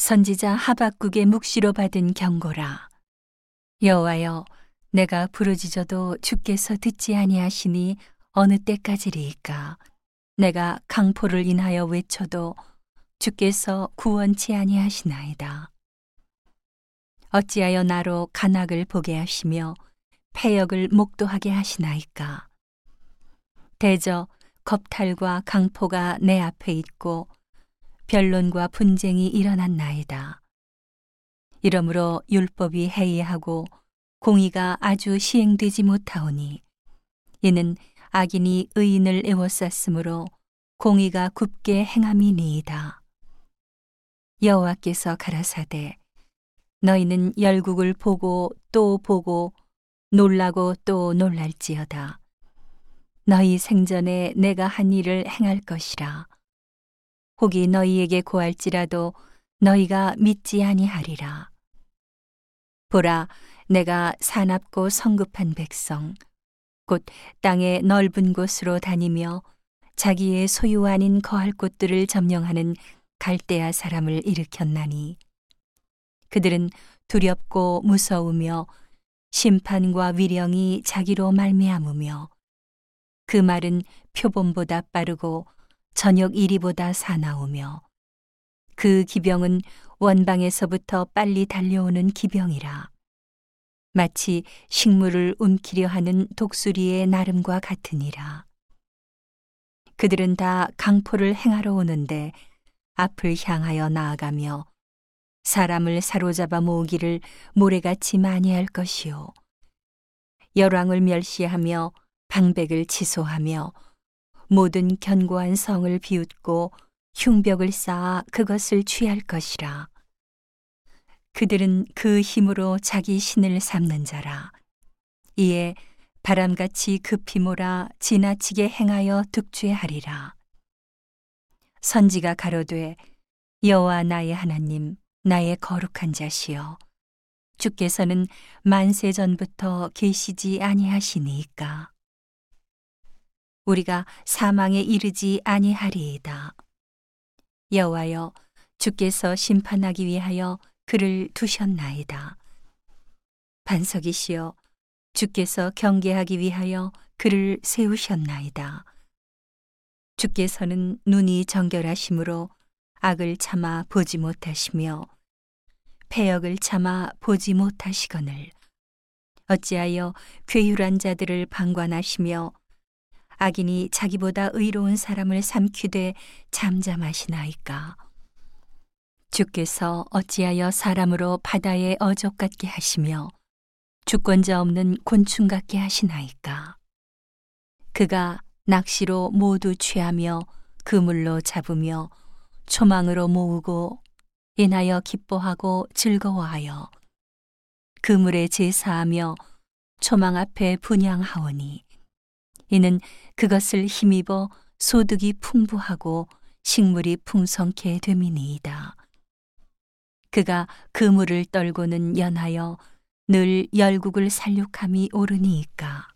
선지자 하박국의 묵시로 받은 경고라. 여호와여, 내가 부르짖어도 주께서 듣지 아니하시니 어느 때까지리이까. 내가 강포를 인하여 외쳐도 주께서 구원치 아니하시나이다. 어찌하여 나로 간악을 보게 하시며 폐역을 목도하게 하시나이까. 대저 겁탈과 강포가 내 앞에 있고 변론과 분쟁이 일어났나이다. 이러므로 율법이 해이하고 공의가 아주 시행되지 못하오니 이는 악인이 의인을 애워쌌으므로 공의가 굽게 행함이니이다. 여호와께서 가라사대 너희는 열국을 보고 또 보고 놀라고 또 놀랄지어다. 너희 생전에 내가 한 일을 행할 것이라. 혹이 너희에게 고할지라도 너희가 믿지 아니하리라. 보라, 내가 사납고 성급한 백성, 곧 땅의 넓은 곳으로 다니며 자기의 소유 아닌 거할 곳들을 점령하는 갈대아 사람을 일으켰나니 그들은 두렵고 무서우며 심판과 위령이 자기로 말미암으며 그 말은 표본보다 빠르고 저녁 이리보다 사나우며 그 기병은 원방에서부터 빨리 달려오는 기병이라 마치 식물을 움키려 하는 독수리의 나름과 같으니라. 그들은 다 강포를 행하러 오는데 앞을 향하여 나아가며 사람을 사로잡아 모으기를 모래같이 많이 할 것이요. 열왕을 멸시하며 방백을 치소하며 모든 견고한 성을 비웃고 흉벽을 쌓아 그것을 취할 것이라. 그들은 그 힘으로 자기 신을 삼는 자라. 이에 바람같이 급히 몰아 지나치게 행하여 득죄하리라. 선지가 가로되 여호와 나의 하나님 나의 거룩한 자시여 주께서는 만세 전부터 계시지 아니하시니까 우리가 사망에 이르지 아니하리이다. 여호와여 주께서 심판하기 위하여 그를 두셨나이다. 반석이시여 주께서 경계하기 위하여 그를 세우셨나이다. 주께서는 눈이 정결하심으로 악을 참아 보지 못하시며 폐역을 참아 보지 못하시거늘 어찌하여 괴율한 자들을 방관하시며 악인이 자기보다 의로운 사람을 삼키되 잠잠하시나이까. 주께서 어찌하여 사람으로 바다에 어적 같게 하시며 주권자 없는 곤충 같게 하시나이까. 그가 낚시로 모두 취하며 그물로 잡으며 초망으로 모으고 인하여 기뻐하고 즐거워하여 그물에 제사하며 초망 앞에 분양하오니 이는 그것을 힘입어 소득이 풍부하고 식물이 풍성케 됨이니이다. 그가 그물을 떨고는 연하여 늘 열국을 살육함이 오르니이까.